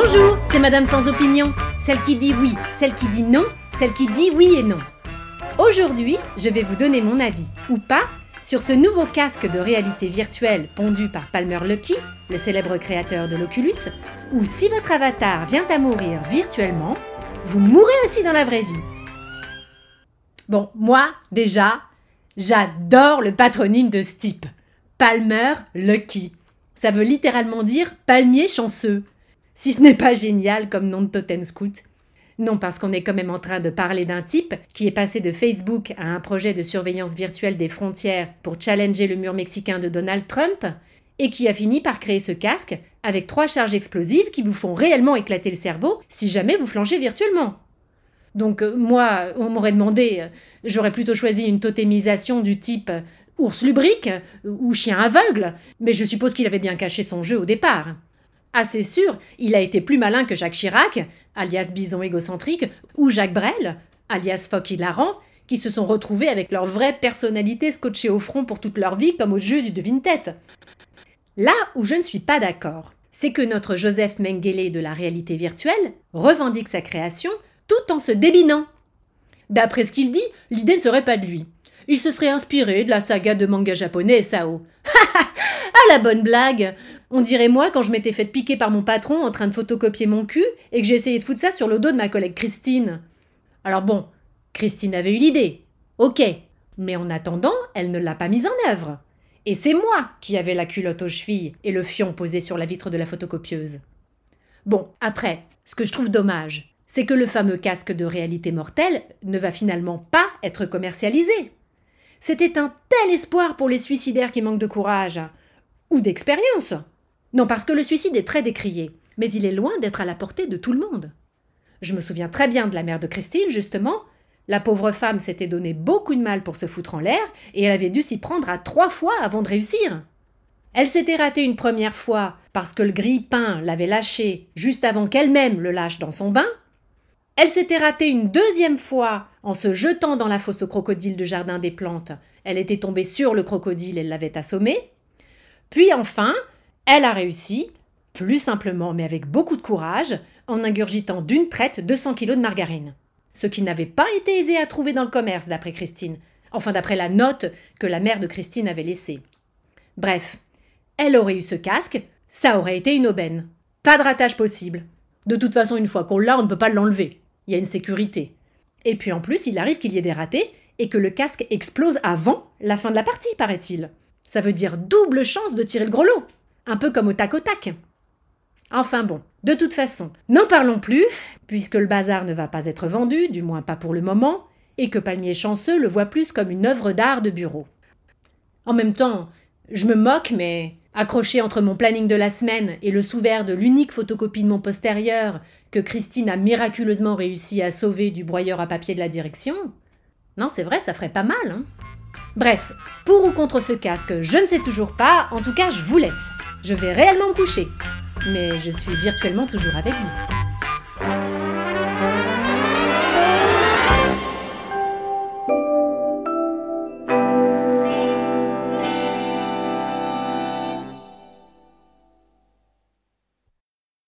Bonjour, c'est Madame sans opinion, celle qui dit oui, celle qui dit non, celle qui dit oui et non. Aujourd'hui, je vais vous donner mon avis, ou pas, sur ce nouveau casque de réalité virtuelle pondu par Palmer Lucky, le célèbre créateur de l'Oculus, où si votre avatar vient à mourir virtuellement, vous mourrez aussi dans la vraie vie. Bon, moi, déjà, j'adore le patronyme de ce type. Palmer Lucky. Ça veut littéralement dire palmier chanceux. Si ce n'est pas génial comme nom de totem scout. Non, parce qu'on est quand même en train de parler d'un type qui est passé de Facebook à un projet de surveillance virtuelle des frontières pour challenger le mur mexicain de Donald Trump, et qui a fini par créer ce casque avec trois charges explosives qui vous font réellement éclater le cerveau si jamais vous flanchez virtuellement. Donc euh, moi, on m'aurait demandé, euh, j'aurais plutôt choisi une totémisation du type euh, ours lubrique ou chien aveugle, mais je suppose qu'il avait bien caché son jeu au départ. Assez sûr, il a été plus malin que Jacques Chirac, alias Bison égocentrique, ou Jacques Brel, alias Phoque hilarant, qui se sont retrouvés avec leur vraie personnalité scotchée au front pour toute leur vie comme au jeu du devine-tête. Là où je ne suis pas d'accord, c'est que notre Joseph Mengele de la réalité virtuelle revendique sa création tout en se débinant. D'après ce qu'il dit, l'idée ne serait pas de lui. Il se serait inspiré de la saga de manga japonais Sao. ah la bonne blague On dirait moi quand je m'étais fait piquer par mon patron en train de photocopier mon cul et que j'ai essayé de foutre ça sur le dos de ma collègue Christine. Alors bon, Christine avait eu l'idée. Ok. Mais en attendant, elle ne l'a pas mise en œuvre. Et c'est moi qui avais la culotte aux chevilles et le fion posé sur la vitre de la photocopieuse. Bon, après, ce que je trouve dommage, c'est que le fameux casque de réalité mortelle ne va finalement pas être commercialisé. C'était un tel espoir pour les suicidaires qui manquent de courage ou d'expérience. Non, parce que le suicide est très décrié, mais il est loin d'être à la portée de tout le monde. Je me souviens très bien de la mère de Christine, justement. La pauvre femme s'était donné beaucoup de mal pour se foutre en l'air, et elle avait dû s'y prendre à trois fois avant de réussir. Elle s'était ratée une première fois parce que le grille-pain l'avait lâchée juste avant qu'elle-même le lâche dans son bain. Elle s'était ratée une deuxième fois en se jetant dans la fosse au crocodile du jardin des plantes. Elle était tombée sur le crocodile et l'avait assommé. Puis enfin, elle a réussi, plus simplement mais avec beaucoup de courage, en ingurgitant d'une traite 200 kilos de margarine. Ce qui n'avait pas été aisé à trouver dans le commerce, d'après Christine. Enfin, d'après la note que la mère de Christine avait laissée. Bref, elle aurait eu ce casque, ça aurait été une aubaine. Pas de ratage possible. De toute façon, une fois qu'on l'a, on ne peut pas l'enlever il y a une sécurité. Et puis en plus, il arrive qu'il y ait des ratés et que le casque explose avant la fin de la partie, paraît-il. Ça veut dire double chance de tirer le gros lot. Un peu comme au tac au tac. Enfin bon, de toute façon, n'en parlons plus, puisque le bazar ne va pas être vendu, du moins pas pour le moment, et que Palmier Chanceux le voit plus comme une œuvre d'art de bureau. En même temps, je me moque, mais accroché entre mon planning de la semaine et le sous-vert de l'unique photocopie de mon postérieur que Christine a miraculeusement réussi à sauver du broyeur à papier de la direction. Non, c'est vrai, ça ferait pas mal, hein. Bref, pour ou contre ce casque, je ne sais toujours pas, en tout cas je vous laisse. Je vais réellement me coucher. Mais je suis virtuellement toujours avec vous.